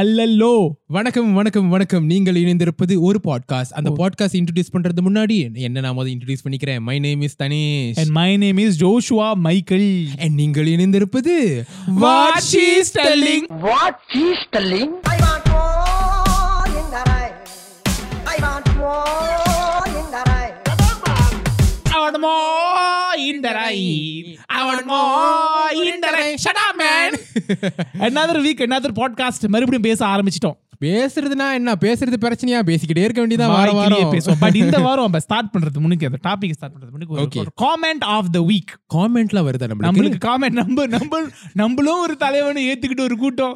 அல்லல்லோ. வணக்கம் வணக்கம் வணக்கம். நீங்கள் இணைந்திருப்பது ஒரு பாட்காஸ்ட் அந்த பாட்காஸ்ட் இன்ட்ரடியூஸ் பண்றது முன்னாடி என்ன நான் முதல் இன்ட்ரடியூஸ் பண்ணிக்கிறேன்? My name is Dhanesh and my name is Joshua Michael and நீங்கள் இணைந்திருப்பது what she is telling what she is telling I want more in the right I want more in the right I want more another week, another podcast. மறுபடியும் பேச ஆரம்பிச்சிட்டோம் பேசுறதுனா என்ன? பேசுறது பிரச்சனையா? பேசிக்கிட்டே இருக்க வேண்டியதான் வார வாரம். பேசுவோம். பட் இந்த வாரம் நம்ம ஸ்டார்ட் பண்றது முன்னுக்கு அந்த டாபிக் ஸ்டார்ட் பண்றது. முன்னுக்கு ஒரு காமெண்ட் ஆஃப் த வீக் காமெண்ட்ல வருதா நம்மளுக்கு? நம்மளுக்கு காமெண்ட் நம்ம நம்ம நம்மளும் ஒரு தலைவனை ஏத்துக்கிட்டு ஒரு கூட்டம்.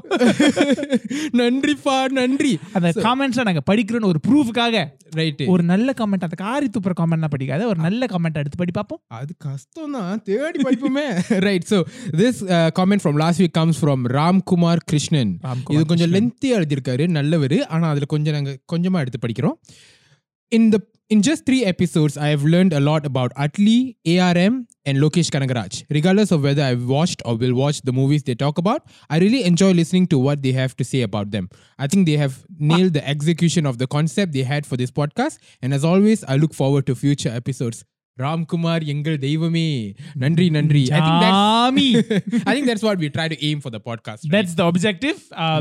நன்றிப்பா நன்றி. அந்த காமெண்ட்ஸை நாங்க படிக்கிறோம்னு ஒரு ப்ரூஃபுக்காக ரைட் ஒரு நல்ல கமெண்ட் அந்த காரி துப்புற கமெண்ட் படிக்காத ஒரு நல்ல கமெண்ட் எடுத்து படி பார்ப்போம் அது கஷ்டம் தான் தேடி படிப்போமே. Right so this comment from last week comes from Ramkumar Krishnan இது கொஞ்சம் லென்த்தியா எழுதியிருக்காரு. நல்லவர் ஆனா அதுல கொஞ்சம் நாங்க கொஞ்சமா எடுத்து படிக்கிறோம் in the in just three episodes i have learned a lot about atli arm and lokesh kanagaraj regardless of whether i've watched or will watch the movies they talk about i really enjoy listening to what they have to say about them i think they have nailed the execution of the concept they had for this podcast and as always i look forward to future episodes Ramkumar எங்கள் தெய்வமே நன்றி நன்றி I think that's Jamie I think that's what we try to aim for the podcast. right? That's the objective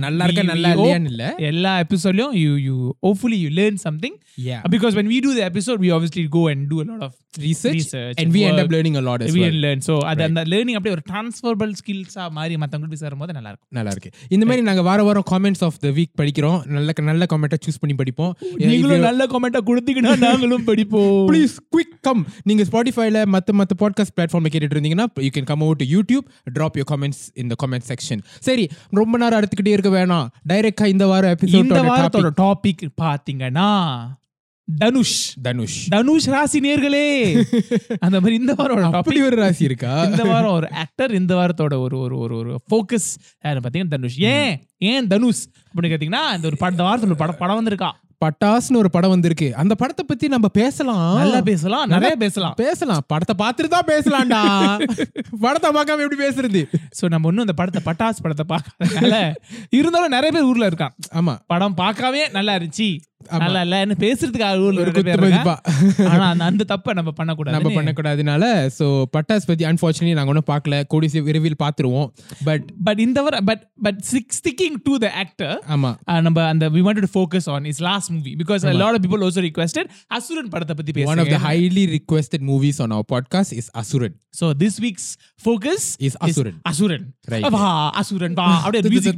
நல்லா இருக்க நல்லா இல்லையான்னு இல்ல எல்லா எபிசோட்லயும் you you hopefully you learn something Yeah. Because when we do the episode we obviously go and do a lot of research, research and we end up work. learning a lot as we well. learn. So அது அந்த learning அப்படியே ஒரு டிரான்ஸ்ஃபர்பிள் ஸ்கில்ஸா மாறி மத்தவங்களுக்கு சேரும் போது நல்லா இருக்கும் நல்லா இருக்கு இந்த மாதிரி நாங்க வார வாரம் காமெண்ட்ஸ் ஆஃப் த வீக் படிக்கிறோம். நல்ல நல்ல காமெண்ட்டை சூஸ் பண்ணி படிப்போம். நீங்களும் நல்ல கமெண்டா கொடுத்தீங்கன்னா நாங்களும் படிப்போம். ப்ளீஸ் குவிக் கம் நீங்க ஸ்பாட்டிஃபைல மத்த மத்த பாட்காஸ்ட் பிளாட்ஃபார்ம்ல கேட்டுட்டு இருந்தீங்கன்னா you can come over to YouTube drop your comments இந்த கமெண்ட் செக்ஷன் சரி ரொம்ப நேரம் அடுத்துக்கிட்டே இருக்க வேணாம். டைரக்டா இந்த வாரம் இந்த எபிசோட் வாரத்தோட டாபிக் பாத்தீங்கன்னா தனுஷ். தனுஷ். தனுஷ் ராசி நேர்களே. அந்த மாதிரி இந்த வாரம் அப்படி ஒரு ராசி இருக்கா? இந்த வாரம் ஒரு ஆக்டர் இந்த வாரத்தோட ஒரு ஒரு ஒரு ஒரு ஃபோக்கஸ் யாரு பாத்தீங்கன்னா தனுஷ். ஏன்? ஏன் தனுஷ்? அப்படின்னு கேத்தீங்கன்னா இந்த ஒரு படம் வாரத்துல ஒரு படம் படம் வந்திருக்கா. பட்டாஸ்னு ஒரு படம் வந்திருக்கு. அந்த படத்தை பத்தி நம்ம பேசலாம். நல்லா பேசலாம். நிறைய பேசலாம். பேசலாம். படத்தை பார்த்துட்டு தான் பேசலாம்டா. படத்தை பார்க்காம எப்படி பேசுறது? சோ நம்ம இன்னும் இந்த படத்தை பட்டாஸ் படத்தை பார்க்கறதுனால இருந்தாலும் நிறைய பேர் ஊர்ல இருக்கான். ஆமா. படம் பார்க்கவே நல்லா இருந்துச்சு. மதிப்பா ஆனா அந்த தப்பை நம்ம பண்ணக்கூடாது நம்ம பண்ணக்கூடாதுனால சோ பட்டாஸ் பத்தி அன்பார்ச்சுனேட்லி நாங்க ஒன்றும் பார்க்கல. கூடி விரைவில் பார்த்துருவோம். பட் பட் இந்த வர but but sticking to the actor ஆமா. நம்ம அந்த we wanted to focus on is last movie because a lot of people also requested Asuran படத்தை பத்தி பேசுங்க highly requested movies on our podcast is Asuran so this week's focus Is அசுரன். அசுரன். வா அசுரன் வா. அப்படியே.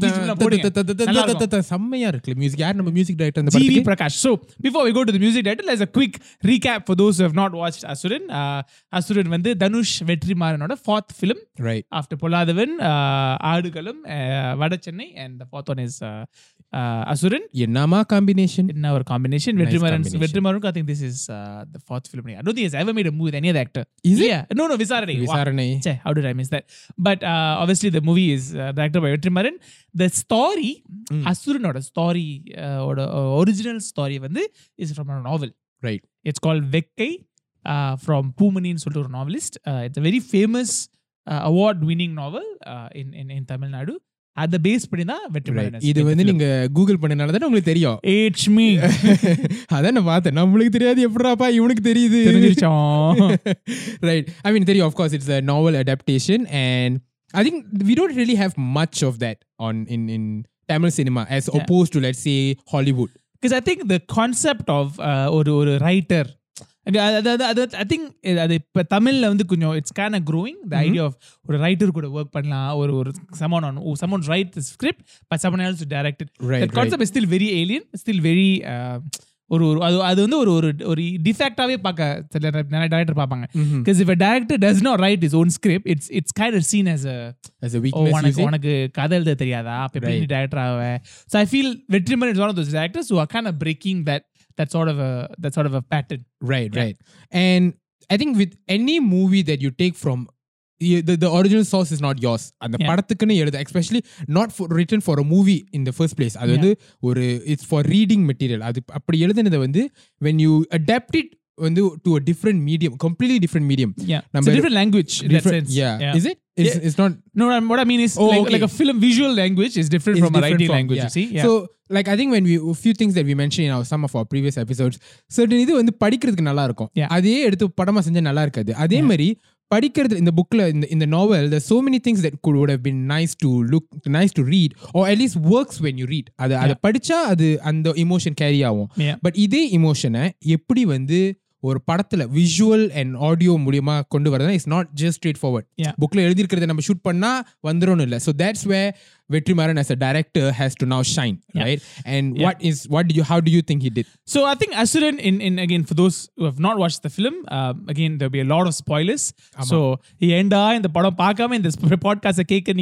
செம்மையா இருக்கு மியூசிக் யார் நம்ம மியூசிக் டைரக்டர் அந்த GV படத்துக்கு? So before we go to the music title, as a quick recap for those who have not watched Asuran, uh, Asuran Vande, Dhanush Vetrimaranoda, fourth film. Right. After Polladhavan, uh, Adukalam, uh, and the fourth one is uh, uh, uh, Asuran. என்னமா combination In our combination, Vetrimaaran combination. வெற்றிமாறனுக்கு I think this is uh, the fourth film. I don't think he's ever made a movie with any other actor. Is it? Yeah. No, no, விசாரணை. Wow. விசாரணை Chey, how did I miss that? But uh, obviously, the movie is uh, directed by Vetrimaran. The story, அசுரனோட ஸ்டாரி ஓட original ஸ்டாரி வந்து is from a novel right it's call Vekkai from பூமணின்னு சொல்லிட்டு ஒரு novelist it's very famous award winning நாவல் இன் இன் இன் தமிழ்நாடு அதை base பண்ணி தான் வெற்றி இது வந்து நீங்க கூகுள் பண்ணனால தானே உங்களுக்கு தெரியும் ஏட்ஸ் மீ அதான் நான் பார்த்தேன் நம்மளுக்கு தெரியாது எப்படாப்பா இவனுக்கு தெரியுது தெரிஞ்சிருச்சோம் right. I mean, Terry, of course, it's a novel adaptation, and I think we don't really have much of that on in in Tamil cinema as Yeah. opposed to let's say Hollywood. Because I think the concept of ஒரு ஒரு writer அதாவது அது ஐ think அது இப்போ தமிழில் வந்து கொஞ்சம் it's can a growing the idea of ஒரு ரைட்டர் கூட ஒர்க் பண்ணலாம் ஒரு ஒரு someone on someone right script but Saman else directed Right, that concept is still very alien still very ஒரு ஒரு அது அது வந்து ஒரு ஒரு ஒரு டிஃபெக்டாவே பார்க்க சில நிறைய டேரக்டர் பார்ப்பாங்க because if director does not write is own script it's it's kind of scene as a As a O weakness, you உனக்கு say? உனக்கு கதை எழுத தெரியாதா அப்ப எப்படி நீ டேரக்டர் ஆவ so I feel வெற்றிமன் is one of those directors who are kind of braking that that sort of that sort of a pattern Right, right. And I think with any movie that you take from you- the, the original source is not yours. அந்த Yeah. படத்துக்குன்னு எழுத especially not for written for a movie in the first place. அது வந்து ஒரு it's for reading material. அது அப்படி எழுதுனதை வந்து when you adapt it வந்து to a different medium, completely different medium. Yeah. It's நம்ம a different language in that Different- sense. yeah. Is it? It's, it's not No, I'm- what I mean is Oh, like, okay. like a film visual language is different it's from a different writing from- language. yeah. You see, yeah. So like I think when we a few things that we mentioned in our some of our previous episodes, certain இது வந்து படிக்கிறதுக்கு நல்லா இருக்கும் Yeah. அதே எடுத்து படமா செஞ்சா நல்லா இருக்காது அதே மாதிரி படிக்கிறது இந்த புக்ல இந்த இந்த நாவல் there's so many things that could would have been nice to look nice to read or at least works when you read அது அதை படிச்சா அது அந்த emotion கேரி ஆகும் Yeah. பட் இதே இமோஷனை எப்படி வந்து ஒரு படத்துல விஷுவல் அண்ட் ஆடியோ மூலியமா கொண்டு வரதுனா it's not just straight forward. புக்ல எழுதியிருக்கிறத நம்ம ஷூட் பண்ணா வந்துரும் இல்ல so that's way Vetri Maran as a director has to now shine, right? And what is what do you how do you think he did? So I think Asuran in in again for those who have not watched the film, um, again there'll be a lot of spoilers. So he enda in the padam paakam and this podcast a cake and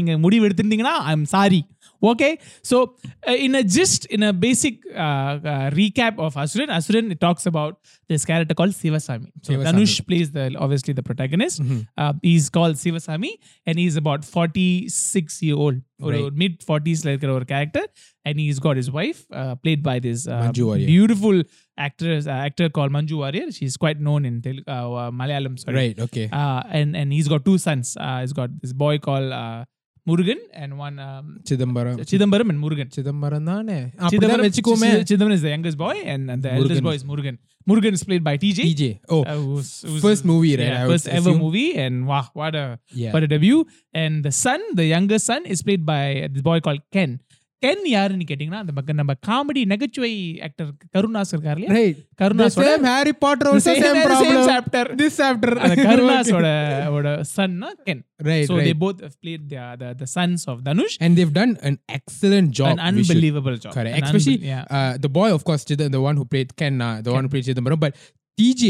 I'm sorry. Okay, so uh, in a gist, in a basic uh, uh, recap of Asuran, Asuran it talks about this character called Sivasami. So Sivasami. Dhanush plays the obviously the protagonist. Mm-hmm. He's called Sivasami, and he's about forty six year old 46 year old. ஒரு Right. Mid ஃபார்ட்டிஸ்ல இருக்கிற ஒரு character and he's got his wife uh, played by this uh, Manju Warrior. beautiful actress uh, actor called Manju Warrier. She's quite known in Telugu, uh, uh, Malayalam. Sorry. right okay Uh, and and he's got two sons. Uh, he's got this boy called uh, Murugan and one um, Chidambaram Chidambaram and Murugan. Chidambaram தானே அப்படிதான் Chidambaram, வச்சுக்கோமே Chid- Chidambaram is the youngest boy, and, and the eldest Murugan. Murugan. Murugan is played by TJ. TJ oh uh, who's, who's- first movie right yeah, first ever assume. movie, and wow, what a yeah what a debut. And the son, the younger son, is played by this boy called Ken. Then யாருன்னு கேட்டீங்கன்னா அந்த பக்கம் நம்ம comedy நகைச்சுவை actor Karunas இருக்காரு இல்லையா கருணாஸோட Harry Potter same problem chapter this chapter அந்த கருணாஸோட ஓட chana Ken right so they both played the the sons of Dhanush and they've done an excellent job an unbelievable job correct especially yeah. uh, the boy of course the, one who played Ken uh, the one who played Chidambaram but TJ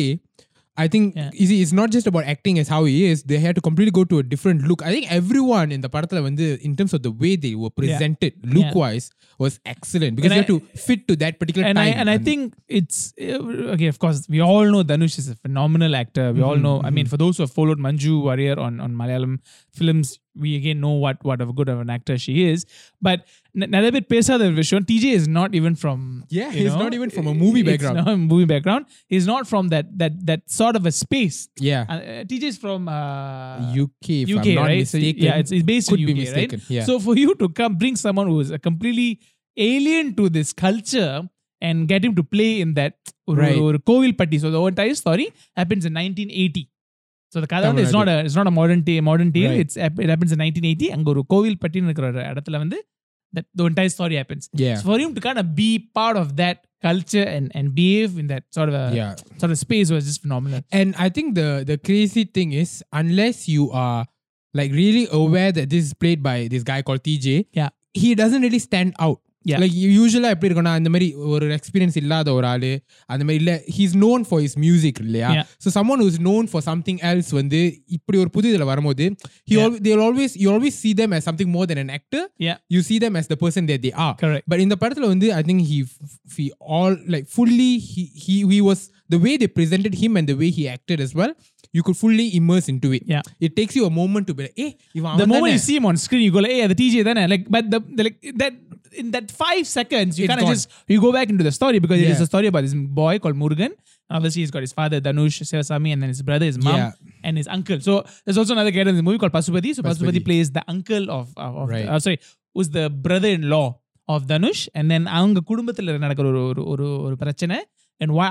I think Yeah. see, it's not just about acting as how he is. They had to completely go to a different look. I think everyone in the Parathala, when in terms of the way they were presented, look wise, was excellent because And you had to fit to that particular and I time. and I think it's uh, okay. Of course, we all know Dhanush is a phenomenal actor. We all know. I mean, for those who have followed Manju Warrier on on Malayalam films, we again know what what of good of an actor she is. But நிறைய பேர் பேசாத ஒரு விஷயம் TJ is not even from Yeah, you he's know, not even from a movie it's background. not a movie background. He's not from that that that sort of a space. yeah, Uh, uh, TJ is from uh, UK, if UK, I'm not right? So, mistaken. yeah, it's, it's based could in be UK, mistaken. right? Yeah. So for you to come bring someone who is a completely alien to this culture and get him to play in that ஒரு Right. ஒரு கோவில் பட்டி so the entire story happens in 1980 so the கதை வந்து it's not a it's not a modern tale modern tale Right. it's it happens in 1980 அங்க ஒரு கோவில் பட்டின்னு இருக்கிற ஒரு இடத்துல வந்து that the entire story happens yeah, so for him to kind of be part of that culture and and behave in that sort of a yeah. sort of space was just phenomenal And I think the the crazy thing is, unless you are like really aware that this is played by this guy called TJ, Yeah. he doesn't really stand out. Yeah. Like யூஸ்வலா எப்படி இருக்கும்னா அந்த மாதிரி ஒரு experience இல்லாத ஒரு ஆளு அந்த மாதிரி இல்ல he's known for his music இல்லையா Yeah. So summon who's known for something else வந்து இப்படி ஒரு புது இதுல வரும்போது he Yeah. al- they'll always you always see them as something more than an actor Yeah. you see them as the person that they are correct but in the படத்துல வந்து I think he he all like fully he he he was the way they presented him and the way he acted as well. you could fully immerse into it. Yeah. It takes you a moment to be like, eh, hey, the moment you see him on screen, you go like, hey, the TJ then like, but the, the like that in that five seconds, you kind of just you go back into the story because yeah. it is a story about this boy called Murugan. Obviously, he's got his father Dhanush Sivasamy, and then his brother, his mom, yeah. and his uncle. So there's also another character in the movie called Pasupati. So Pasupati, Pasupati plays the uncle of, of, of right. uh, sorry, was the brother-in-law of Dhanush, and then அவங்க குடும்பத்தில் நடக்கிற ஒரு ஒரு ஒரு பிரச்சனை and வா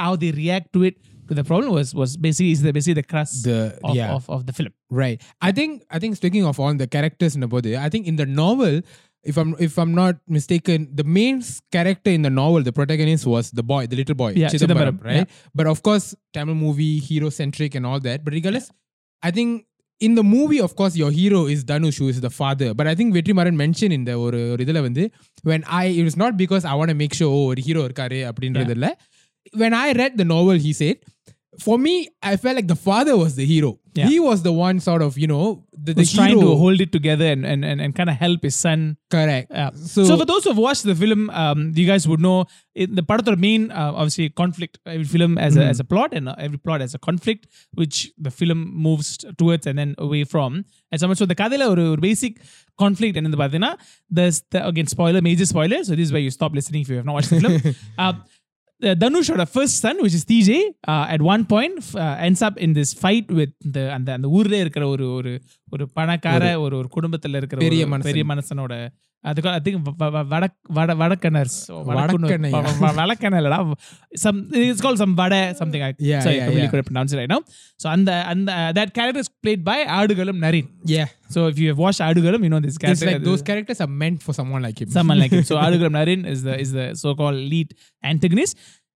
the problem was was basically is the basically the crust the, of, yeah. of, of the film. Right. I think I think speaking of all the characters in the body, I think in the novel, if I'm if I'm not mistaken, the main character in the novel, the protagonist was the boy, the little boy, yeah, Chidambaram, Chidambaram right? Yeah. But of course, Tamil movie hero centric and all that. But regardless. I think in the movie, of course, your hero is Dhanush, who is the father. But I think Vetrimaran mentioned in the or ஒரு when I it was not because I want to make sure oh, ஒரு hero இருக்காரு அப்படின்றதில்ல yeah when I read the novel he said for me I felt like the father was the hero Yeah. he was the one sort of you know the, the was trying hero to hold it together and and, and, and kind of help his son. correct Yeah. so, So, for those who have watched the film, um, you guys would know it, the part of the main, uh, obviously, conflict. Every film as a as a plot, and uh, every plot has a conflict, which the film moves towards and then away from. And so much so the கதையில ஒரு ஒரு basic conflict என்னது பார்த்தீங்கன்னா there's the again spoiler major spoiler so this is where you stop listening if you have not watched the film. uh, uh, Dhanush or first son, which is TJ, uh, at one point uh, ends up in this fight with the and the and the Urre or Panakara or Kudumbatal Periamanasanoda. அதுக்கு I think வடக் வட வடக்கனர்ஸ் வடக்கனையா? வடக்கன இல்லடா some it's call some வட something Yeah, sorry yeah, I really yeah. couldn't pronounce it right now so அந்த அந்த that character is played by Aadukalam Nareen Yeah. so if you have watched Aadukalam you know this It's character like those characters are meant for someone like him. someone like him. So Adugram Narin is the is the so-called lead antagonist.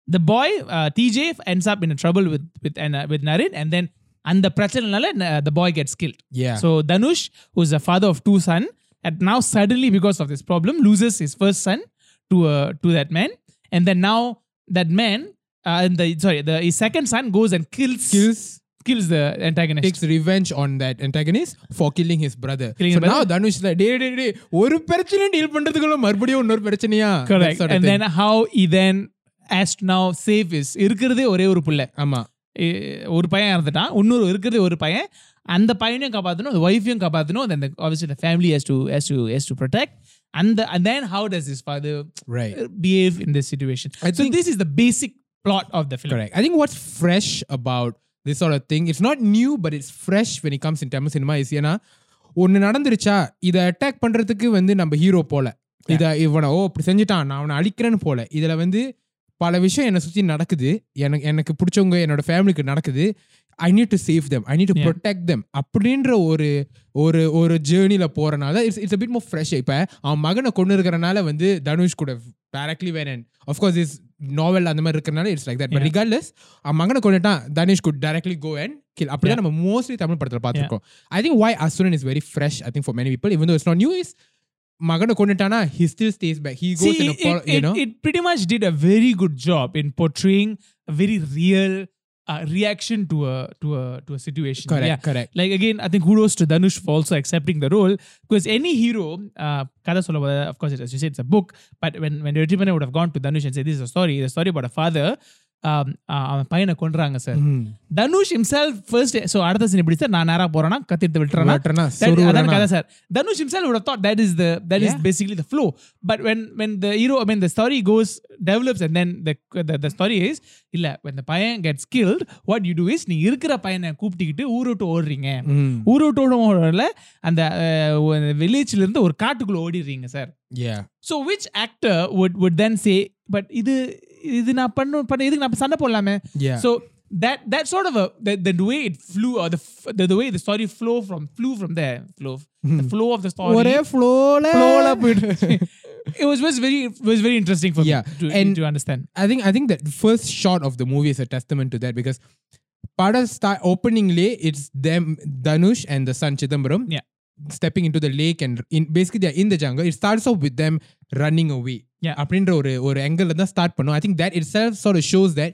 The boy uh, TJ ends up in trouble with with and, uh, with Narin, and then and the பிரச்சனைனால uh, the boy gets killed. Yeah. So Danush, who's the father of two son, and now suddenly because of this problem loses his first son to uh, to that man, and then now that man. Uh, and the sorry, the his second son goes and kills kills, Kills, the antagonist. takes revenge on that antagonist for killing his brother. Killing so his brother? now Dhanush is like, டேய் டேய் டேய் ஒரு பிரச்சனை deal பண்றதுக்குள்ள மறுபடியும் இன்னொரு பிரச்சனையா That Correct. sort of And thing. then how he then has to now save his இருக்கிறதே ஒரே ஒரு புள்ள ஆமா எ- ஒரு பையன் இறந்துட்டான் இன்னொரு இருக்கிறது ஒரு பையன் அந்த பையனையும் காப்பாற்றணும் அந்த ஒய்ஃபையும் காப்பாற்றணும் then the obviously the family has to has to has to protect and the, and then how does his father right behave in this situation I so think- this is the basic plot of the film correct i think what's fresh about this sort of thing it's not new but it's fresh when it comes in tamil cinema is ஏன்னா ஒன்னு நடந்துருச்சா இதை attack பண்றதுக்கு வந்து நம்ம hero போல இத இவனை ஓ இப்படி செஞ்சுட்டான் நான் அவனை அழிக்கிறேன்னு போல இதுல வந்து பல விஷயம் என்னை சுத்தி நடக்குது. எனக்கு எனக்கு பிடிச்சவங்க என்னோட ஃபேமிலிக்கு நடக்குது. I need to save them I need to. Protect them அப்படின்ற ஒரு ஒரு ஒரு ஜேர்னில போறனால it's it's bit more fresh இப்ப அவன் மகனை கொண்டு இருக்கிறனால வந்து தனுஷ் கூட directly went and of course is novel அந்த மாதிரி இருக்கிறனால it's like that but. Regardless அவன் மகனை கொண்டுட்டான். Dhanush could directly go and kill அப்படிதான் நம்ம மோஸ்ட்லி தமிழ் படத்துல பார்த்திருக்கோம். I think why Asuran is very fresh I think for many people even it's not new is மகனை he still stays stays He goes in a a you know? it pretty much did a very good job in portraying a very real uh, reaction to a to a to a situation. Correct yeah. correct. Like again i think kudos to dhanush for also accepting the role because any hero uh kada of course as you said it's a book but when when the would have gone to dhanush and said this is a story the story about a father அவன் பையனை கொன்றாங்க sir Dhanush himself first so அடுத்த scene எப்படி sir நான் நேராக போறேன்னா கத்திட்டு விட்டுறேன்? அதான் கதை sir Dhanush himself would thought that is the that is basically the flow but when when the hero I mean the story goes develops and then the story is இல்லை when பையன் gets killed what you do is நீ இருக்கிற பையனை கூப்பிட்டுக்கிட்டு ஊரோட்டு ஓடுறீங்க. ஊரோட்டு ஓடுறதுல அந்த வில்லேஜ்ல இருந்து ஒரு காட்டுக்குள்ளே ஓடிடுறீங்க sir so which actor would would then say but இது இது நான் பண்ண பண்ண இதுக்கு நான் சண்டை போடலாமே. So that that sort of a the, the way it flew or the, the way the story flow from flew from there flow the hmm. flow of the story. ஒரே flow flow it was was very was very interesting for yeah. me to, and to understand. I think i think that first shot of the movie is a testament to that because part of start openingly it's them dhanush and the son chidambaram yeah. stepping into the lake and in basically they're in the jungle. It starts off with them running away. Yeah. அப்படின்ற ஒரு ஒரு angle தான் start பண்ணும் ஐ think that it self sort of shows that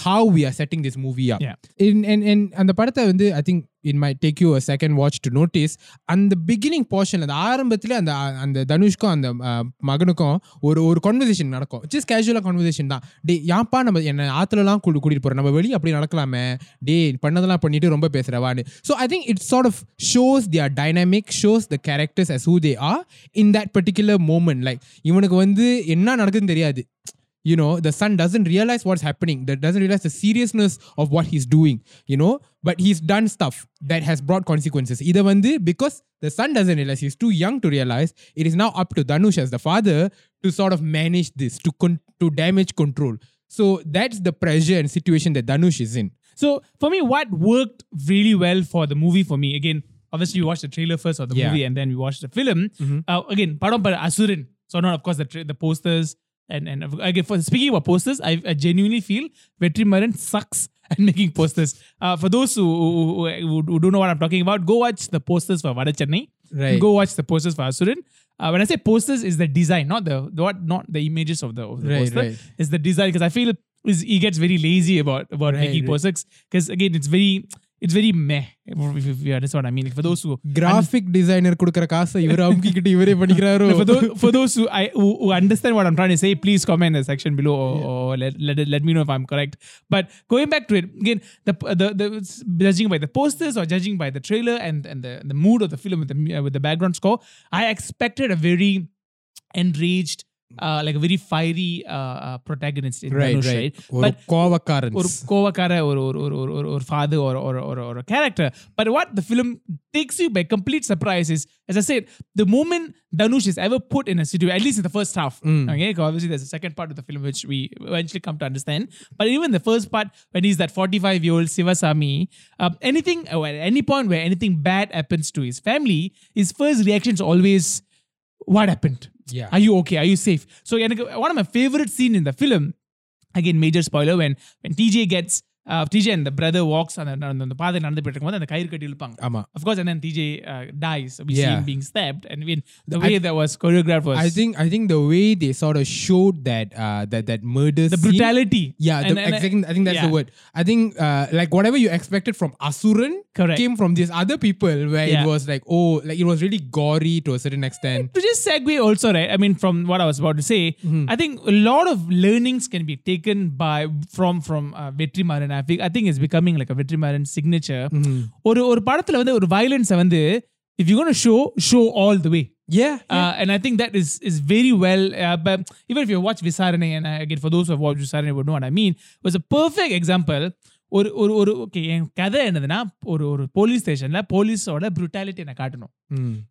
how we are setting this movie up Yeah. in and and அந்த படத்தை வந்து I think it might take you a second watch to notice அந்த beginning portion அந்த ஆரம்பத்துல அந்த அந்த தனுஷ்க்கும் அந்த அஹ், மகனுக்கும் ஒரு ஒரு கான்வர்சேஷன் நடக்கும் ஜஸ்ட் கேஷுவலா கான்வர்சேஷன் தான் டே யாப்பா நம்ம என்ன ஆத்துலலாம் கூட்டு கூட்டிட்டு போறோம் நம்ம வெளியே அப்படி நடக்கலாமே டே பண்ணதெல்லாம் பண்ணிட்டு ரொம்ப பேசுறவான்னு so I think it chart of shows their dynamic shows the characters as who they are in that particular moment like like இவனுக்கு வந்து என்ன நடக்குதுன்னு தெரியாது you know the son doesn't realise what's happening that doesn't realise the seriousness of what he's doing you know but he's done stuff that has broad consequences இதை வந்து because the son doesn't realise is too young to realise it is now up to Dhanush as the father to sort of manage this to con to damage control so that's the pressure and situation the Dhanush is in so for me what work really well for the movie for me again obviously we watched the trailer first of the yeah. movie and then we watched the film. Mm-hmm. Uh, again, Padam Asuran so not of course the tra- the posters and and again for speaking about posters, I, I genuinely feel Vetrimaran sucks at making posters. Uh, for those who, who, who, don't know what I'm talking about, go watch the posters for Vada Chennai. Right. Go watch the posters for Asuran. Uh, when I say posters, is the design, not the, the what, not the images of the, of the Right, poster. right. It's the design because I feel is he gets very lazy about about Right, making right. posters because again it's very it's very meh if, if you understand what I mean. For those who graphic designer கொடுக்கிற காசை இவர் அமுக்கிக்கிட்டு இவரே பண்ணிக்கிறாரோ for those for those who I who, who understand what I'm trying to say, please comment in the section below or, or let, let it- let me know if I'm correct. But going back to it again, the the, the judging by the posters or judging by the trailer and and the the mood of the film with the mu- uh, with the background score, uh, like a very fiery uh, uh protagonist in right, Dhanush, right? right? Or Kovakaran. Or Kovakara or, or, or, or, or father or, or, or, or a character. But what the film takes you by complete surprise is, as I said, the moment Dhanush is ever put in a situation, at least in the first half, mm. okay? Obviously, there's a second part of the film which we eventually come to understand. But even the first part, when he's that 45 year old Sivasami, um, anything, uh, or at any point where anything bad happens to his family, his first reaction is always, what happened? yeah. are you okay? Are you safe? So, one of my favorite scene in the film, again, major spoiler, when when TJ gets uh, TJ and the brother walks on the, on the பாதை நடந்து போயிட்டு இருக்கும்போது அந்த கயிறு கட்டி இழுப்பாங்க ஆமா of course and then TJ uh, dies we see Yeah. him being stabbed and when the way that was choreographed was I think I think the way they sort of showed that uh, that that murder the scene- brutality Yeah, the, And- and- exactly. I think that's yeah. the word. I think uh, like whatever you expected from Asuran Correct. came from these other people, where Yeah. it was like oh, like it was really gory to a certain extent. to just segue also right i mean from what i was about to say Mm-hmm. i think a lot of learnings can be taken by from from uh, I think I think it's becoming like a Vetrimaaran signature. ஒரு ஒரு படத்துல வந்து ஒரு violence வந்து if you're going to show show all the way. Yeah, uh, yeah. Uh, and I think that is is very well. Uh, but even if you watch Visaranai, and again for those who have watched Visaranai would know what I mean, was a perfect example ஒரு ஒரு ஒரு okay என் கதை என்னதுன்னா ஒரு ஒரு police ஸ்டேஷன்ல போலீஸோட brutality என்ன காட்டணும்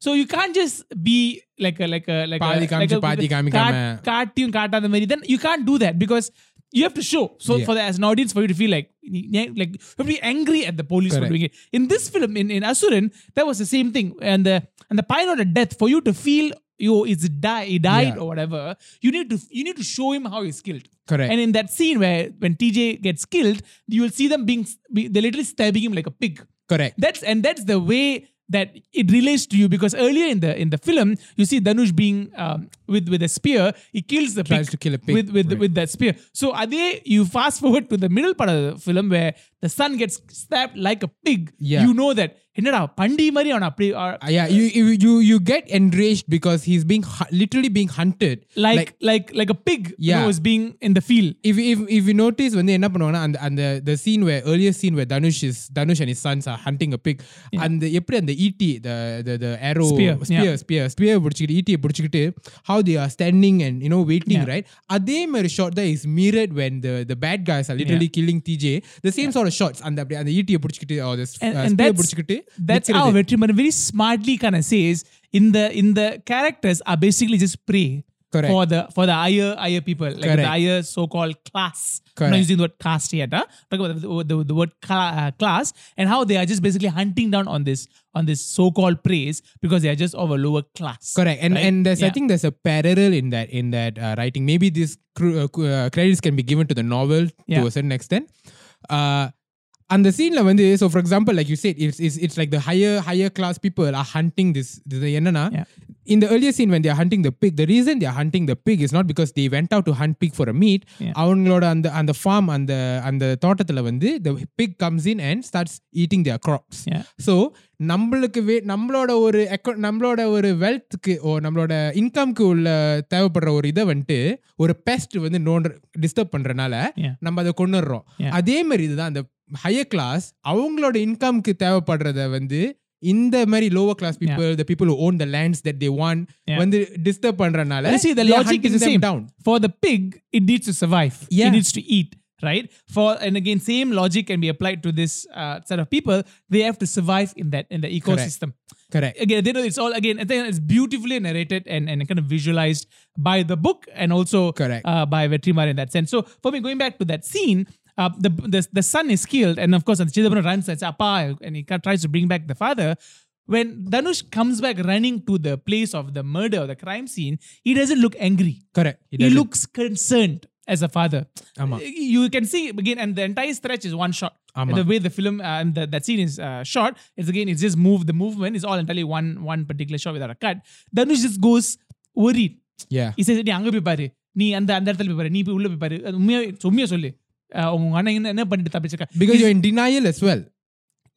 so you can just be like like like காட்டியும் காட்டாத மாதிரி then you can do that because you have to show so Yeah. for the, as an audience for you to feel like like you have to be angry at the police for doing it in this film in, in asuran that was the same thing and the and the pilot of death for you to feel yo it's die he died Yeah. or whatever you need to you need to show him how he's killed Correct. and in that scene where when tj gets killed you will see them being they're literally stabbing him like a pig correct. that's and that's the way that it relates to you because earlier in the in the film you see Dhanush being um, with with a spear he kills the Tries pig to kill a pig, with with right. with that spear so are they you fast forward to the middle part of the film where the son gets stabbed like a pig Yeah. you know that என்னடா பண்டி மாதிரி அவன் அப்படி uh, yeah you, you you you get enraged because he's being literally being hunted like like like, a pig yeah. who was being in the field if if if you notice வந்து என்ன பண்ணுவாங்கன்னா அந்த அந்த the scene where earlier scene where Dhanush is Dhanush and his sons are hunting a pig and எப்படி அந்த ஈட்டி the the the arrow spear spear spear spear பிடிச்சிட்டு ஈட்டியை பிடிச்சிட்டு how they are standing and you know waiting yeah. right அதே மாதிரி shot that is mirrored when the the bad guys are literally yeah. killing TJ the same yeah. sort of shots அந்த அப்படி அந்த ஈட்டியை பிடிச்சிட்டு or the and, uh, spear பிடிச்சிட்டு that's how Vetrimaran very smartly kind of says in the in the characters are basically just prey. Correct. For the for the higher higher people, like Correct. the higher so-called class. Correct. I'm not using the word caste yet. Huh? Talk about the, the, the word uh, class and how they are just basically hunting down on this on this so-called praise because they are just of a lower class. Correct. And right? and there's yeah. I think there's a parallel in that in that uh, writing. Maybe these cr- uh, uh, credits can be given to the novel yeah. to a certain extent. Uh, அந்த சீனில் வந்து so for example like you said it's it's it's like the higher higher class people are hunting this இது என்னன்னா இந்த earlier scene when they're hunting the pig the reason they're hunting the pig is not because they went out to hunt pig for a meat அவங்களோட அந்த அந்த farm அந்த அந்த தோட்டத்தில் வந்து the pig comes in and starts eating their crops so நம்மளுக்கு வே நம்மளோட ஒரு அக்கௌண்ட் நம்மளோட ஒரு வெல்த்துக்கு ஓ நம்மளோட இன்கம்க்கு உள்ள தேவைப்படுற ஒரு இதை வந்துட்டு ஒரு பெஸ்ட் வந்து நோண்ட டிஸ்டர்ப் பண்ணுறனால நம்ம அதை கொண்டுடுறோம் அதே மாதிரி இதுதான் அந்த ஹையர் கிளாஸ் அவங்களோட இன்கம்க்கு தேவைப்படுறத வந்து இந்த மாதிரி lower class people the people own the lands that they want Yeah. வந்து disturb பண்றனால You see, the they are logic is hunting the them same. down For the pig, it needs to survive. Yeah. It needs to eat, right? For and again, same logic can be applied to this uh, set of people. They have to survive in that in the ecosystem. correct Again, they know it's all again. I think it's beautifully narrated and, and kind of visualized by the book and also Correct. uh, by Vetrimar in that sense. So for me, going back to that scene. uh, the, the the son is killed, and of course, Chidambaram runs and says, "Appa," and he tries to bring back the father. When Dhanush comes back running to the place of the murder or the crime scene, he doesn't look angry. Correct. He, he looks concerned as a father. You can see again, and the entire stretch is one shot. The way the film uh, and the, that scene is uh, shot, it's again, it's just move. The movement is all entirely one one particular shot without a cut. Dhanush just goes worried. Yeah. He says, "நீ அங்க போய் ni andha அந்த அந்த இடத்துல போய் பாரு நீ போய் உள்ள அஹ் உங்க அண்ணன் என்ன- என்ன பண்ணிட்டு தப்பிச்சிருக்கா because you're in denial as well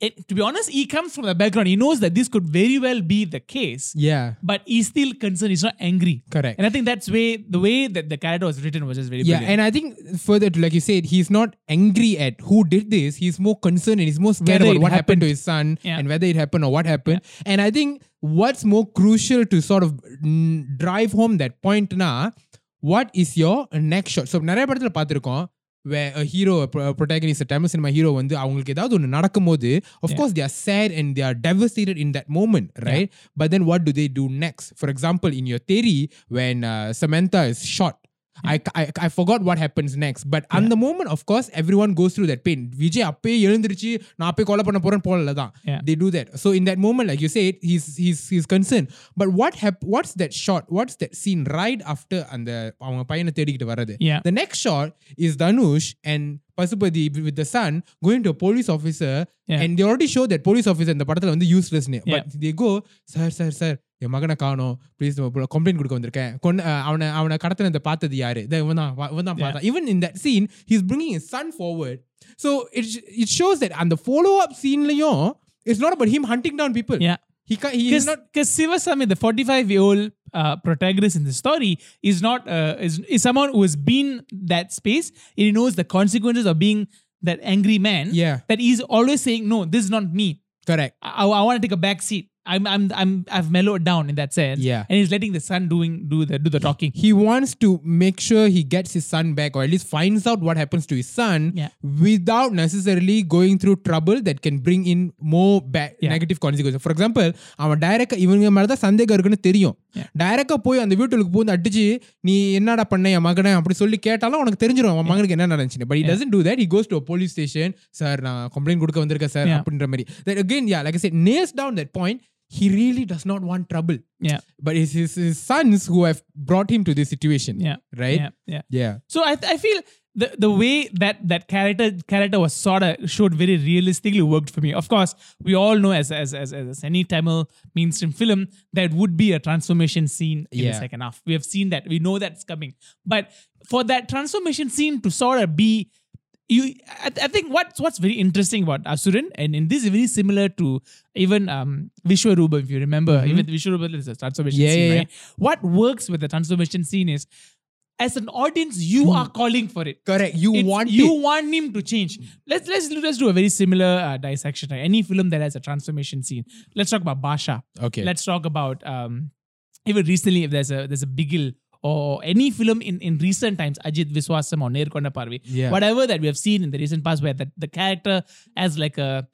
It- to be honest he comes from the background he knows that this could very well be the case yeah but he's still concerned he's not angry correct and I think that's way the way that the character was written was just very Yeah, brilliant. and I think further to like you said, he's not angry at who did this. He's more concerned and he's more scared Whether about it what happened. to happened. his son Yeah. and whether it happened or what happened. And I think what's more crucial to sort of mm, drive home that point now, what is your next shot so நிறைய படத்துல பார்த்திருக்கோம் where a hero a pro- a protagonist a Tamil cinema hero வந்து அவங்களுக்கு ஏதாவது ஒன்று நடக்கும்போது of Yeah. course they are sad and they are devastated in that moment right but then what do they do next for example in your theory when uh, Samantha is shot I, I, forgot what happens next. But on the moment, of course, everyone goes through that pain. Vijay, appe yelundrichi, na appe kola panna pola yeah. They do that. So in that moment, like you said, he's he's he's concerned. But what hap- what's that shot? What's that scene right after and the avanga payana therikittu varadhu? The next shot is Dhanush and Pasupati with the son going to a police officer and they already show that police officer and the padathula the useless. But they go, sir, sir, sir, என் மகனை காணோம் please complaint கொடுக்க வந்திருக்கேன் கொண்டு அஹ், அவனை அவனை கடத்தினதை பார்த்தது யாரு இதை இவன் தான் வா- இவன் தான் Yeah. பார்த்தான் even in that scene he's bringing his son forward so it it shows that அந்த follow up sceneலயும் it's not about him hunting down people Yeah. he ca- he is Because not because Sivasami, the 45 year old uh, protagonist in the story, is not uh, is, is someone who has been that space. He knows the consequences of being that angry man. yeah That he's always saying, "No, this is not me. correct I, I want to take a back seat. I'm I'm I'm I've mellowed down in that sense. Yeah. and he's letting the son doing do the do the talking. he wants to make sure he gets his son back or at least finds out what happens to his son Yeah. without necessarily going through trouble that can bring in more bad Yeah. negative consequences for example அவன் டைரக்டா இவங்க மேல தான் சந்தேகம் இருக்குன்னு தெரியும் Yeah. டைரக்டா போய் அந்த வீட்டுக்கு போய் அடிச்சு நீ என்னடா பண்ண என் மகனை அப்படி சொல்லி கேட்டாலும் உனக்கு தெரிஞ்சிடும் அவன் மகனுக்கு என்ன நடந்துச்சு but he doesn't do that he goes to a police station sir நான் கம்ப்ளைண்ட் கொடுக்க வந்திருக்கேன் சார் Yeah. அப்படின்ற மாதிரி that again yeah like I said nails down that point he really does not want trouble Yeah, but it's his, his sons who have brought him to this situation yeah, right yeah, yeah. yeah So I, I feel the the way that that character character was sort of showed very realistically worked for me. Of course, we all know as as as, as any Tamil mainstream film there would be a transformation scene in the second half. We have seen that. We know that's coming. But for that transformation scene to sort of be you I, I think what's what's very interesting about Asuran and in this is very similar to even um Vishwarupa if you remember. Even Vishwarupa is a transformation Yeah, scene yeah, yeah. right what works with the transformation scene is as an audience you are calling for it. Correct. You It's- want you it. want him to change. Let's let's let's do a very similar uh, dissection right? any film that has a transformation scene. Let's talk about Basha. Okay. Let's talk about um even recently if there's a there's a bigil or any film in, in recent times, Ajit Viswasam or Nerkonda Parvi, Yeah. whatever that we have seen in the recent past where the, the character has like a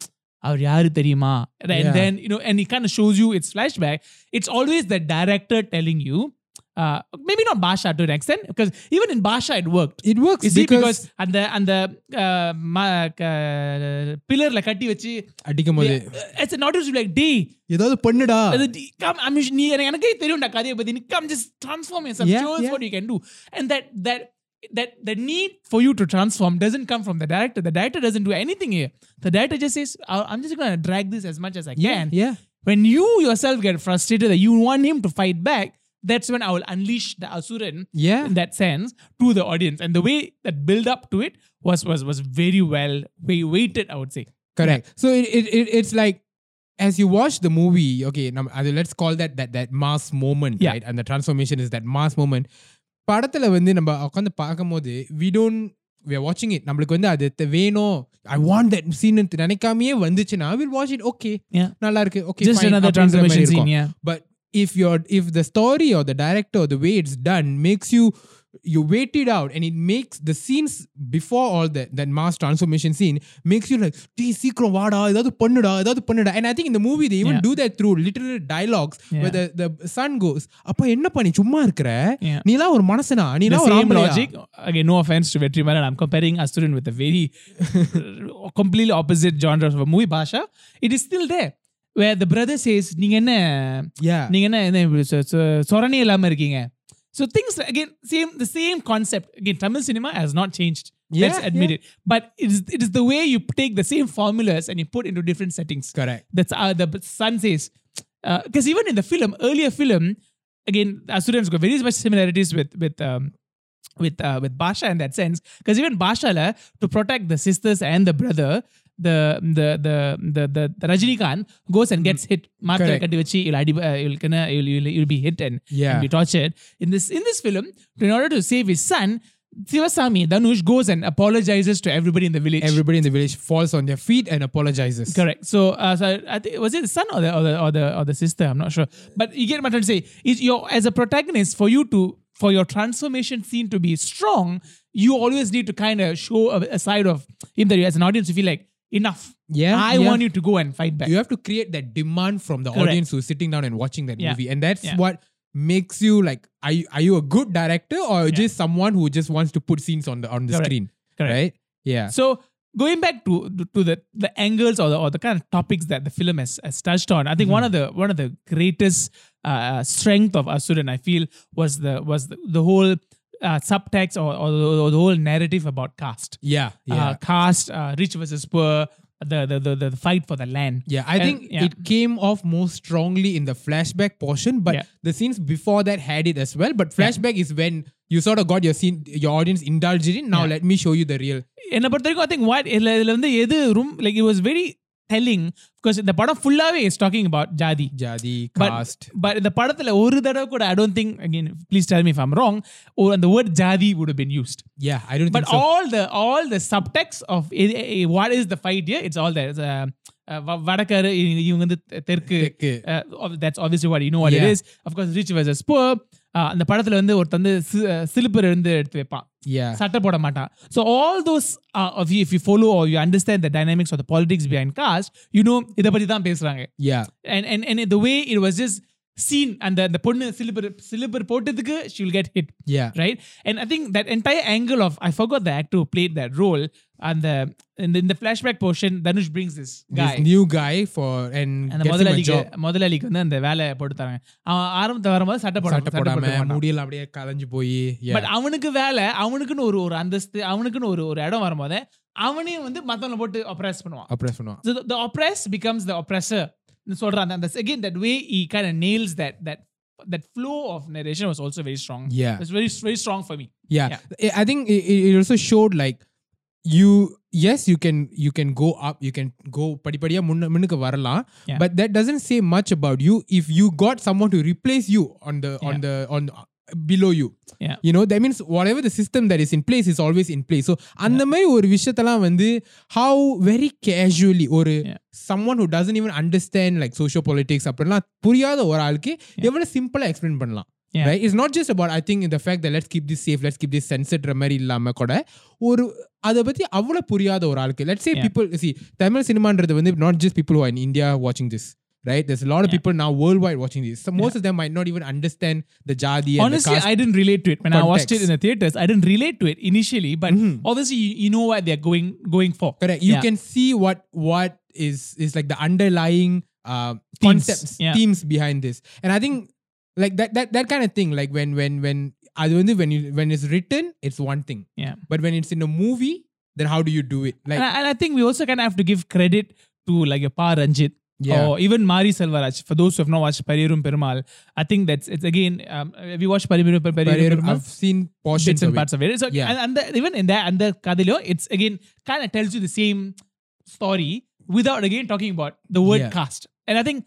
அவர் யாரு தெரியுமா and Yeah. then you know and he kind of shows you its flashback it's always the director telling you uh, maybe not Basha to an extent because even in Basha it worked it works you see because because அந்த அந்த பில்லர்ல கட்டி வச்சு அடிக்கும் போது it's an audience like டேய் ஏதாவது பண்ணுடா அது டி- come, I mean, நீ எனக்கு எனக்கே தெரியும்டா கதையை பத்தி நீ come just transform yourself Yeah, show us yeah. what you can do and that that that the need for you to transform doesn't come from the director the director doesn't do anything here the director just says "I- i'm just going to drag this as much as i yeah can yeah when you yourself get frustrated that you want him to fight back that's when i will unleash the asuran yeah in that sense to the audience and the way that build up to it was was was very well way weighted i would say correct so it, it, it it's like as you watch the movie okay now, uh, let's call that that that mass moment Yeah. right and the transformation is that mass moment படத்துல வந்து நம்ம உட்காந்து பார்க்கும்போது we don't we are watching it நம்மளுக்கு வந்து அது த- வேணும் I want that scene நினைக்காமயே வந்துச்சுன்னா will watch it okay Yeah. நல்லா இருக்கு okay just if your if the story or the director or the way it's done makes you you wait it out and it makes the scenes before all that that mass transformation scene makes you like சீக்கிரம் வாடா and I think in the movie they even yeah. do that through literal dialogues yeah. where the, the son goes அப்பா என்னப்பா நீ சும்மா இருக்கிற? Or ஒரு மனசனா? or ஒரு ஆம்பளையா? logic. Again no offense to Vetriman I'm comparing Asuran with a very completely opposite genres of a movie Basha. It is still there Where the brother says, நீங்க என்ன yeah நீங்க என்ன என்ன இப்படி சொ- சொ- சொரணை இல்லாம இருக்கீங்க so things again same the same concept again Tamil cinema has not changed let's Yeah, admit it but it is it is the way you take the same formulas and you put into different settings correct that's uh, the son says because even in the film earlier film again Asuran's got very much similarities with with um, with uh, with Basha in that sense because even Basha la, to protect the sisters and the brother the the the the the, the Rajinikanth goes and gets hit. Martha Kadivachi, uh, you'll, you'll, be hit and, yeah. be tortured. In this in this film, in order to save his son, Sivasami, Dhanush goes and apologizes to everybody in the village. Everybody in the village falls on their feet and apologizes. Correct. So, uh, so I, I was it the son or the, or the or the or the sister? I'm not sure. But you get what I'm say. Is your as a protagonist for you to for your transformation scene to be strong, you always need to kind of show a, a, side of him that you, as an audience, you feel like enough. Yeah, I yeah. want you to go and fight back. you have to create that demand from the Correct. audience who's sitting down and watching that Yeah. movie and that's Yeah. what makes you like are you, are you a good director or just someone who just wants to put scenes on the on the Correct. screen Correct. right yeah So going back to to the the angles or the or the kind of topics that the film has, has touched on, I think one of the one of the greatest uh, strength of Asuran, I feel, was the was the, the whole uh, subtext or, or, the, or the whole narrative about caste. yeah yeah Uh, caste, uh, rich versus poor, the the, the the fight for the land. Yeah, I And- think yeah. it came off more strongly in the flashback portion, but Yeah. the scenes before that had it as well. But flashback is when you sort of got your scene, your audience indulged in. Now Yeah. let me show you the real. என்னை பொறுத்த வரைக்கும் I think what இதுல இதுல வந்து எது room like it was very telling because இந்த படம் ஃபுல்லாவே இஸ் டாக்கிங் அபவுட் ஜாதி Jadi, But- caste. பட் இந்த படத்துல ஒரு தடவை கூட I don't think again please tell me form wrong or அந்த வேர்ட் ஜாதி would have been used Yeah, I don't but think so. all the all the subtext of eh, eh, what is the fight here it's all there it's, uh, uh, வ- வடக்கரு இ- இவங்க வந்து தெ- தெற்கு தெற்கு. uh, ob- that's obviously what you know what Yeah. it is of அந்த படத்தில் வந்து ஒருத்த வந்து சிலிப்பர் இருந்து எடுத்து வைப்பான். சட்டை போட மாட்டான். So all those of you follow or you understand the dynamics of the politics behind caste you know இதை பற்றி தான் பேசுகிறாங்க and and the way it was just seen அந்த அந்த பொண்ணு சிலிபர் சிலிபர் போட்டதுக்கு she will get hit right and I think that entire angle of I forgot the act to play that role and the in the, in the flashback portion dhanush brings this guy This new guy for and அந்த gets him a முதலாளிக்கு job. முதலாளிக்கு வந்து அந்த வேலை போட்டு தராங்க அவன் ஆரம்பத்துல வரும்போது சட்டை போட சட்டை போடாம முடியெல்லாம் அப்படியே கலைஞ்சு போய் பட் அவனுக்கு வேலை அவனுக்குன்னு ஒரு ஒரு அந்தஸ்து அவனுக்குன்னு ஒரு ஒரு இடம் வரும்போது அவனையும் வந்து மத்தவங்களை போட்டு ஒப்ரஸ் பண்ணுவான் அப்புறம் சொன்னோம் So the, the oppressed becomes the oppressor. சொல்றான் அந்த again that way he kind of nails that that that flow of narration was also very strong. Yeah. It's very very strong for me. yeah, Yeah. I- i think it, it also showed like you yes you can you can go up you can go படிப்படியா முன்ன முன்னுக்கு வரலாம் Yeah. but that doesn't say much about you if you got someone to replace you on the on Yeah. the on below you Yeah. you know that means whatever the system that is in place is always in place so அந்த மாதிரி ஒரு விஷயத்தெல்லாம் வந்து how very casually ஒரு Yeah. someone who doesn't even understand like social politics அப்படிலாம் புரியாத ஒரு ஆளுக்கு எவ்வளவு சிம்பிளா எக்ஸ்பிளைன் பண்ணலாம் Yeah. right it's not just about i think the fact that let's keep this safe let's keep this censored மாதிரி இல்லாம கூட ஒரு அதை பத்தி அவ்வளவு புரியாத ஒரு ஆளுக்கு let's say Yeah. people see Tamil சினிமான்றது வந்து not just people who are in India watching this right there's a lot of Yeah. people now worldwide watching this so most of them might not even understand the jadi and Honestly, the caste I didn't relate to it when I watched it context. in the theaters. I didn't relate to it initially, but obviously you, you know what they're going going for. correct you Yeah. can see what what is is like the underlying uh Themes. concepts Yeah. themes behind this and i think like that that that kind of thing. Like when when when அது வந்து when you when it's written it's one thing. Yeah. But when it's in a movie then how do you do it? Like and I, and I think we also kind of have to give credit to like a pa Ranjit yeah. or even Mari Selvaraj for those who have not watched Pariyerum Perumal I think that's it's again um, have you watched Pariyerum Perumal Parirum, I've seen portions and of parts it. of it. So, yeah. and, and the, even in that and the Kadilio it's again kind of tells you the same story without again talking about the word yeah. cast and I think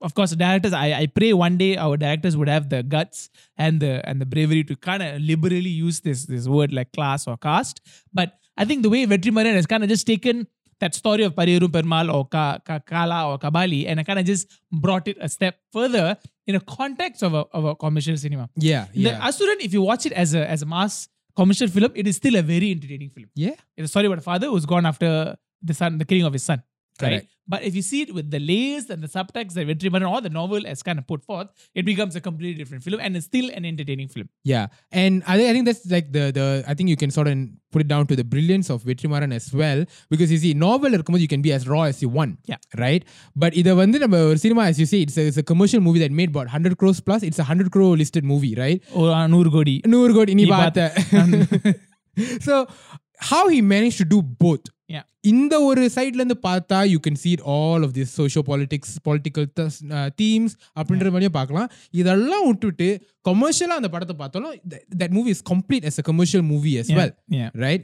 of course, directors. I, I pray one day our directors would have the guts and the and the bravery to kind of liberally use this this word like class or caste. But I think the way Vetrimaran has kind of just taken that story of Pariyerum Perumal or Ka, Ka, Kala or Kabali and I kind of just brought it a step further in a context of a, of a commercial cinema. yeah The yeah Asuran, if you watch it as a as a mass commercial film, it is still a very entertaining film. yeah It's a story about a father who's gone after the son, the killing of his son. Correct. Right? But if you see it with the layers and the subtext that Vetri Maran or the novel has kind of put forth, it becomes a completely different film and it's still an entertaining film. Yeah. And I, I think that's like the, the I think you can sort of put it down to the brilliance of Vetrimaran as well. Because you see, novel you can be as raw as you want. Yeah. Right? But either one cinema, as you say, it's a, it's a commercial movie that made about 100 crores plus. It's a 100 crore listed movie, right? Or oh, Noor Godi. Noor Godi. so how he managed to do both இந்த ஒரு சைட்ல இருந்து பார்த்தா you can see it all of this social politics political themes அப்படின்ற மாதிரியும் பார்க்கலாம் இதெல்லாம் விட்டுட்டு கமர்ஷியலா அந்த படத்தை பார்த்தாலும் that movie is complete as a commercial movie as Yeah. well Yeah. right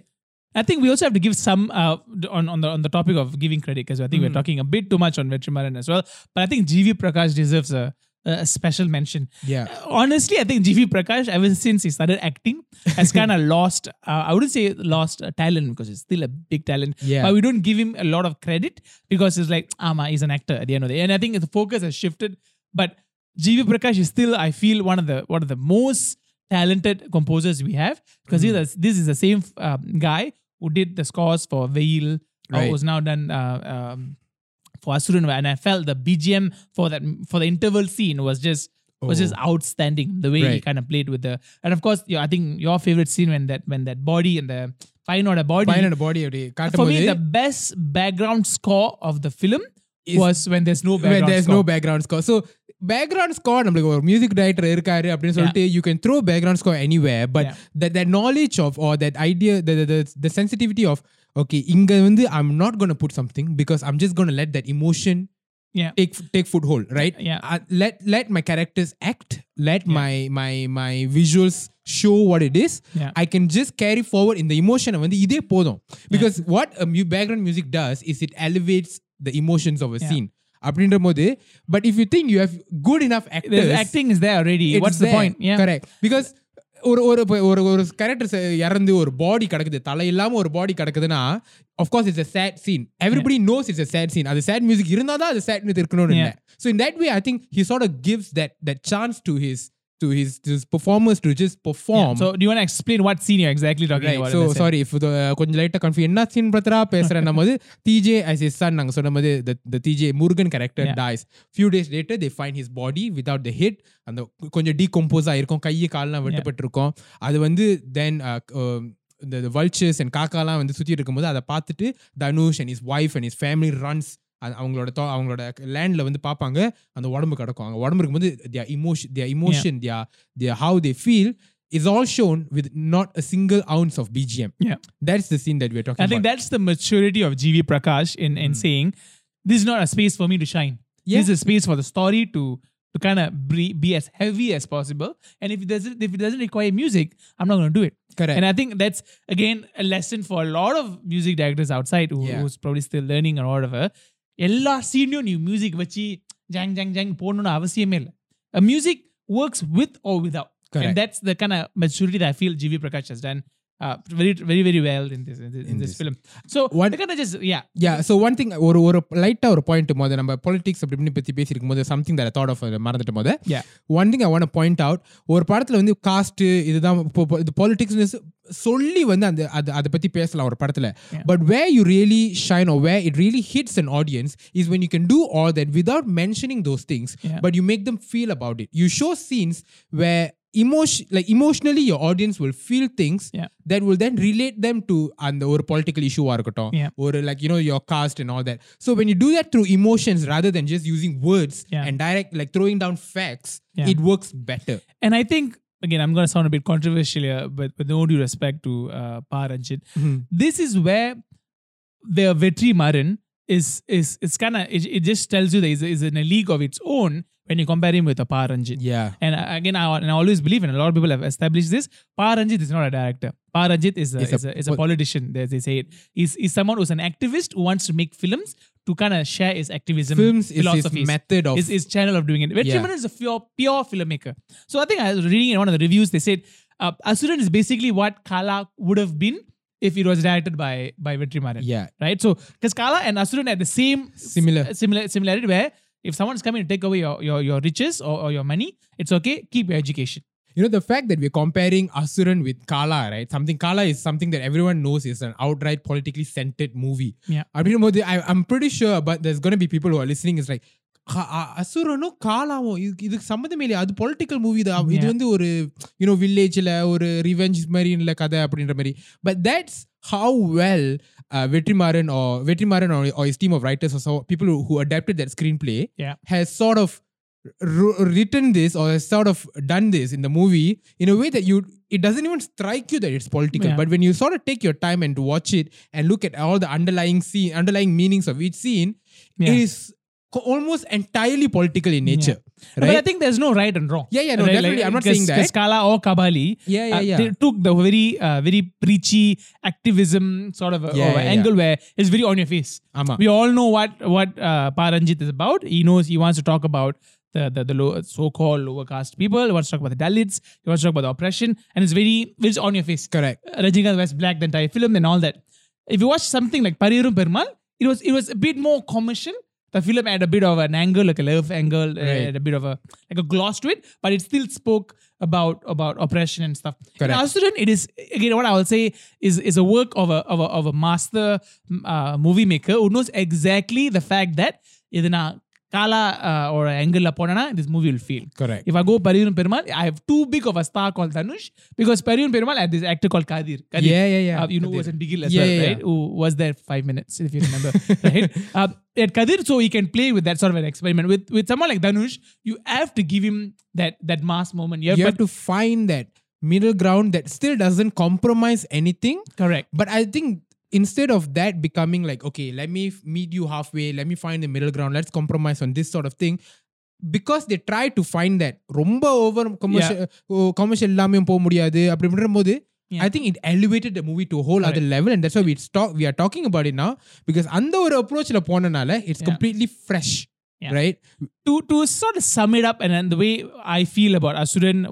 I think we also have to give some uh, on on the on the topic of giving credit because I think we're talking a bit too much on Vetrimaran as well. But I think GV Prakash deserves a, a special mention. yeah honestly, I think GV Prakash, ever since he started acting, has kind of lost. Uh, I wouldn't say lost uh, talent because he's still a big talent. Yeah. But we don't give him a lot of credit because it's like, ah, ma, he's an actor at the end of the day. And I think the focus has shifted. But GV Prakash is still, I feel, one of the one of the most talented composers we have because Hmm. this, is- this is the same um, guy who did the scores for Veil, or Right. who's now done uh, um, for Asuran, and I felt the BGM for that for the interval scene was just was just outstanding. The way he Oh. Right. kind of played with the, and of course, yeah, I think your favorite scene when that when that body and the fine or the body. பையனோட பாடி அப்படி for காட்டும் me, போது the best background score of the film Is- was when there's no where background there's score. no background score so background score நம்மளுக்கு ஒரு music director இருக்காரு அப்படின்னு சொல்லிட்டு you can throw background score anywhere but Yeah. that that knowledge of or that idea the the, the, the sensitivity of okay இங்க வந்து I'm not going to put something because I'm just going to let that emotion Yeah. take take foothold right Yeah. Uh, let let my characters act let my my my visuals show what it is Yeah. I can just carry forward in the emotion வந்து இதே போதும் because what a mu- background music does is it elevates the emotions of a Yeah. scene அப்படின்ற போது but if you think you have good enough actors The acting is there already. it's What's the ஒரு ஒரு ஒரு ஒரு character இறந்து ஒரு பாடி கிடக்குது. தலை இல்லாமல் ஒரு body கிடக்குதுன்னா of course it's a sad scene everybody knows it's a sad scene அது சேட் மியூசிக் இருந்தால் தான் அது சேட் சேட்னஸ் இருக்கணும்னு so in that way I think he sort gives that that chance to his to his, to his performers to just perform Yeah. So do you want to explain what scene you're exactly talking Right. about? So in the sense? sorry if the கொஞ்சம் லைட்டா கன்ஃபியூ என்ன scene பிரதரா பேசுறேன் நம்ம DJ as his son நாங்க சொன்ன மாதிரி the the TJ Murugan character Yeah. dies few days later they find his body without the head அந்த கொஞ்சம் டீகம்போஸ் ஆயிருக்கும் கையை கால்லாம் வெட்டப்பட்டிருக்கும் அது வந்து தென் இந்த வல்ச்சர்ஸ் அண்ட் காக்காலாம் வந்து சுத்தி இருக்கும்போது அதை பார்த்துட்டு Dhanush and his wife and is family runs அவங்களோட thou- அவங்களோட லேண்ட்ல வந்து பார்ப்பாங்க அந்த உடம்பு கிடக்கும் அங்க உடம்பு இருக்கும்போது their emotion their emotion their their how they feel is all shown with not a single ounce of BGM. Yeah. That's the scene that we're talking I think about. that's the maturity of GV Prakash in, in saying, this is not a space for me to shine. Yeah. This is a space for the story to to kind of be, be as heavy as possible. And if it doesn't if it doesn't require music, I'm not going to do it. Correct. And I think that's again a lesson for a lot of music directors outside who, Yeah. who's probably still learning or whatever. எல்லா சீன்லையும் நீ music வச்சு Jong Jong Jong போடணும்னு அவசியமே இல்லை music works with or without Correct. and that's the kind of maturity that I feel GV Prakash has done uh, very very very well in this in this, in In this this. film. So What- they kind of just yeah yeah so one thing ஒரு ஒரு லைட்டா ஒரு point போது நம்ம politics அப்படி இப்படின்னு பத்தி பேசியிருக்கும் போது சம்திங் தட் தாட் ஆஃப் மறந்துட்டு போது yeah one thing I want point out ஒரு படத்துல வந்து காஸ்ட் இதுதான் இப்போ- இப்போ இது பாலிடிக்ஸ் சொல்லி வந்து அந்த அது அதை பத்தி பேசலாம் ஒரு படத்துல Yeah. But where you really shine or where it really hits an audience is when you can do all that without mentioning those things Yeah. but you make them feel about it you show scenes where emotion like emotionally your audience will feel things yeah. that will then relate them to and/or political issue or இருக்கட்டும் Or like you know your caste and all that so when you do that through emotions rather than just using words yeah. and direct like throwing down facts yeah. it works better and i think again, I'm going to sound a bit controversial here, but with no due respect to uh, mm-hmm. this is where the Vetri Maran is is it's kind of it, it, just tells you that is is in a league of its own when you compare him with a Pa Ranjit yeah And again, I, and I always believe, and a lot of people have established this, Pa Ranjit is not a director. Pa Ranjit is a, Is a is a, is a politician, as they say it. He's, he's someone who's an activist who wants to make films to kind of share his activism films is his method of His, his channel of doing it. Yeah. Vetrimaran is a pure, pure filmmaker. So I think I was reading in one of the reviews, they said uh, Asuran is basically what Kala would have been if it was directed by, by Vetrimaran. yeah Right? So, because Kala and Asuran had the same Similar. similar similarity where if someone's coming to take away your, your, your riches or, or your money, it's okay, keep your education. you know the fact that we're comparing Asuran with Kala right something Kala is something that everyone knows is an outright politically centered movie Yeah. அப்படின்னும்போது I, I'm pretty sure but there's going to be people who are listening is like "அ- அ- அசுரனும் காலாவும் இதுக்கு இதுக்கு சம்மந்தமே இல்லையா அது political movie தான் இது Yeah. வந்து ஒரு யூனோ வில்லேஜ்ல ஒரு ரிவெஞ்ச் மாதிரி இல்ல கதை அப்படின்ற மாதிரி but that's how well uh, Vetrimaran or Vetrimaran or, or, his team of writers or so people who, who adapted that screenplay yeah. has sort of r- written this or has sort of done this in the movie in a way that you it doesn't even strike you that it's political yeah. but when you sort of take your time and watch it and look at all the underlying scene underlying meanings of each scene yeah. it is almost entirely political in nature But I think there's no right and wrong. Yeah, yeah, no, definitely. I'm not saying that. Skala or Kabali, yeah yeah uh, yeah they took the very, uh, very preachy activism sort of a, Yeah, of yeah, angle where it's very on your face. ஆமா We all know what what uh, Pa Ranjit is about. He knows he wants to talk about the the, the low, so-called lower caste people. He wants to talk about the Dalits. He wants to talk about the oppression, and it's very it's on your face. correct Uh, Rajinikanth wears black the entire film and all that. If you watch something like Pariyerum Perumal, it was it was a bit more commercial, the film had a bit of an angle, like a love angle, uh, Right. had a bit of a like a gloss to it, but it still spoke about about oppression and stuff. In Correct. Asuran, it is again what I will say is is a work of a of a, of a master uh, movie maker who knows exactly the fact that இது நான் Kala uh, or angle upon this movie will feel Correct. If I go Pariyerum Perumal, I have too big of a star called Dhanush because Pariyerum Perumal had this actor called Kathir. Yeah, yeah, yeah. Uh, you know, was in Bigil as well, right? Who was there five minutes, if you remember, right? Uh, at Kathir, so he can play with that sort of an experiment. With with someone like Dhanush, you have to give him that that mass moment. You you have to find that middle ground that still doesn't compromise anything. Correct. But I think instead of that becoming like, okay, let me f- meet you halfway, let me find the middle ground, let's compromise on this sort of thing. Because they try to find that ரொம்ப over commercial commercial இல்லாமையும் போக முடியாது அப்படின்ற போது Yeah. I think it elevated the movie to a whole other level and that's why we talk we are talking about it now because அந்த ஒரு approachல போனனால it's Yeah. completely fresh Yeah. Right. To to sort of sum it up, and then the way I feel about Asuran,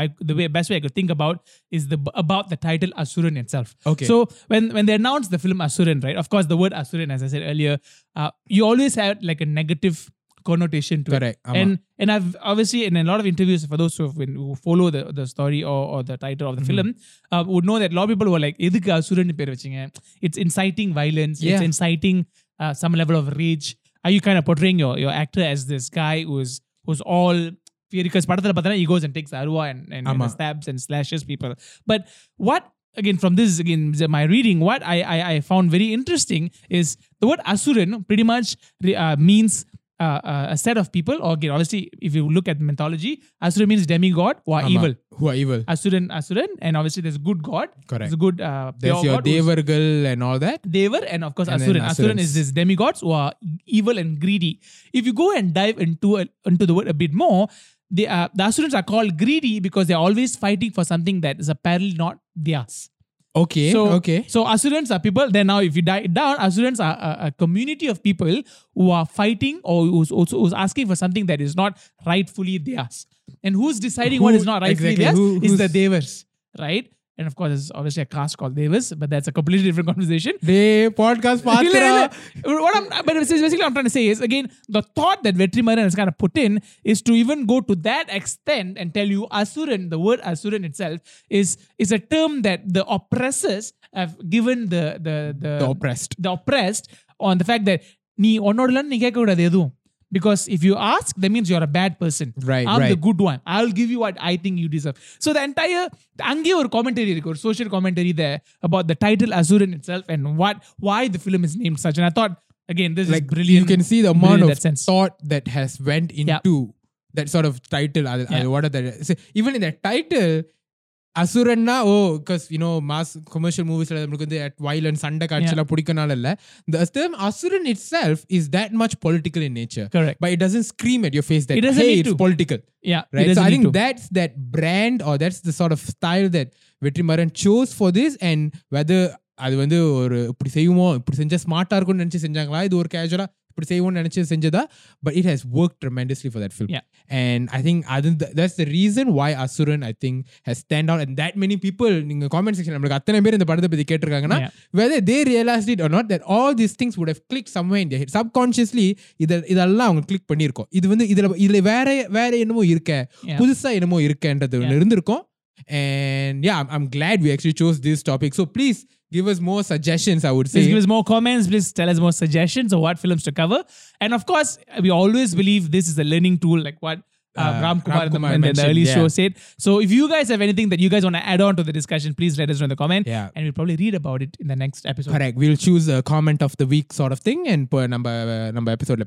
I the way best way I could think about is the about the title Asuran itself. Okay. So when when they announced the film Asuran, right? Of course, the word Asuran, as I said earlier, uh, you always had like a negative connotation to Correct. it. And and I've obviously in a lot of interviews for those who, been, who follow the, the story or, or the title of the mm-hmm. film uh, would know that a lot of people were like, It's inciting violence. Yeah. It's inciting uh, some level of rage Are you kind of portraying your, your actor as this guy who's who's all because படத்துல பார்த்தா he goes and takes arwa and, and, and ஆமா. stabs and slashes people. But what again from this again my reading, what I I, I found very interesting is the word asuran pretty much re- uh, means uh, uh, a set of people. Or again, obviously, if you look at mythology, Asura means demigod who are ஆமா. evil. who are evil Asuran, Asuran, and obviously there's a good god. Correct. There's a good uh, there's your god devargal and all that Devar and of course And Asuran. Asuran is this demigods who are evil and greedy. If you go and dive into a, into the word a bit more, the uh, the Asurans are called greedy because they're always fighting for something that is apparently not theirs. Okay So, okay so Asurans are people. Then now, if you die down, Asurans are a, a community of people who are fighting or who's also who's asking for something that is not rightfully theirs. And who's deciding what Who- is not rightfully exactly, theirs who- is the Devas, right? And of course, there's obviously a caste called Devas, but that's a completely different conversation. டேய் podcast இல்ல, பாத்துடா இல்ல. What I'm, but basically, what I'm trying to say is again, the thought that Vetrimaran has kind of put in is to even go to that extent and tell you Asuran, the word Asuran itself is is a term that the oppressors have given the the the, the oppressed the oppressed on the fact that நீ உன்னோடலன்னு நீ கேட்க கூடாது எதுவும் because if you ask that means you're a bad person. Right i'm right. the good one. I'll give you what i think you deserve. So the entire ange or commentary or social commentary there about the title Asuran itself and what why the film is named such. And i thought again this like, is brilliant. you can see the amount of that thought that has went into that sort of title. Yeah. what are the even in that title அசுரன்னா ஓ because you know mass commercial மூவிஸில் நம்மளுக்கு வந்து at violence சண்டை காட்சியெல்லாம் பிடிக்கனால இல்லை. The term Asuran itself is that much political in nature but it doesn't scream at your face that hey it's political Yeah, right. So I think that's that brand or that's the sort of style that Vetrimaran chose for அது வந்து ஒரு இப்படி செய்வோம்? இப்படி செஞ்சால் ஸ்மார்ட்டாக இருக்கும்னு நினச்சி செஞ்சாங்களா? இது ஒரு கேஜுவலா இப்படி செய்வோம்னு நினைச்சு செஞ்சதா but it has worked tremendously for that film Yeah. and i think அது that's the reason why asuran i think has stand out and that many people நீங்க comment section நம்மளுக்கு அத்தனை பேர் இந்த படத்தை பத்தி கேட்டிருக்காங்கன்னா Yeah. whether they realized it or not that all these things would have clicked somewhere in their head subconsciously இத இதெல்லாம் அவங்க கிளிக் பண்ணியிருக்கோம் இது வந்து இதுல இதுல வேற வேற என்னமோ இருக்க Yeah. புதுசா என்னமோ இருக்கன்றது ஒன்று Yeah. இருந்திருக்கும் and yeah I'm, glad we actually chose this topic so please give us more suggestions i would say Please give us more comments. Please tell us more suggestions of what films to cover. And of course, we always believe this is a learning tool, like what uh, uh, Ram Kumar, Ram then the, in the, early yeah. show said. So if you guys have anything that you guys want to add on to the discussion, please let us know in the comment. Yeah. And we'll probably read about it in the next episode. Correct. We'll choose a comment of the week sort of thing and per number, uh, number episode.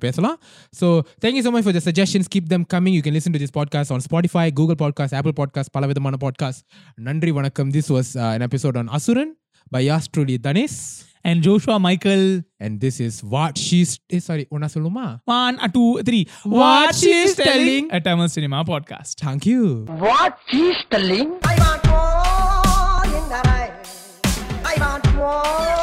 So thank you so much for the suggestions. Keep them coming. You can listen to this podcast on Spotify, Google Podcast, Apple Podcast, Palavidamana Podcast. Nandri Vanakkam. This was uh, an episode on Asuran by yours truly, Danis. And Joshua Michael. And this is what she's. Eh, sorry, una soluma. One, uh, two, three. What, what she's, she's telling. A Tamil Cinema podcast. Thank you. What she's telling. I want more in the night. I want more.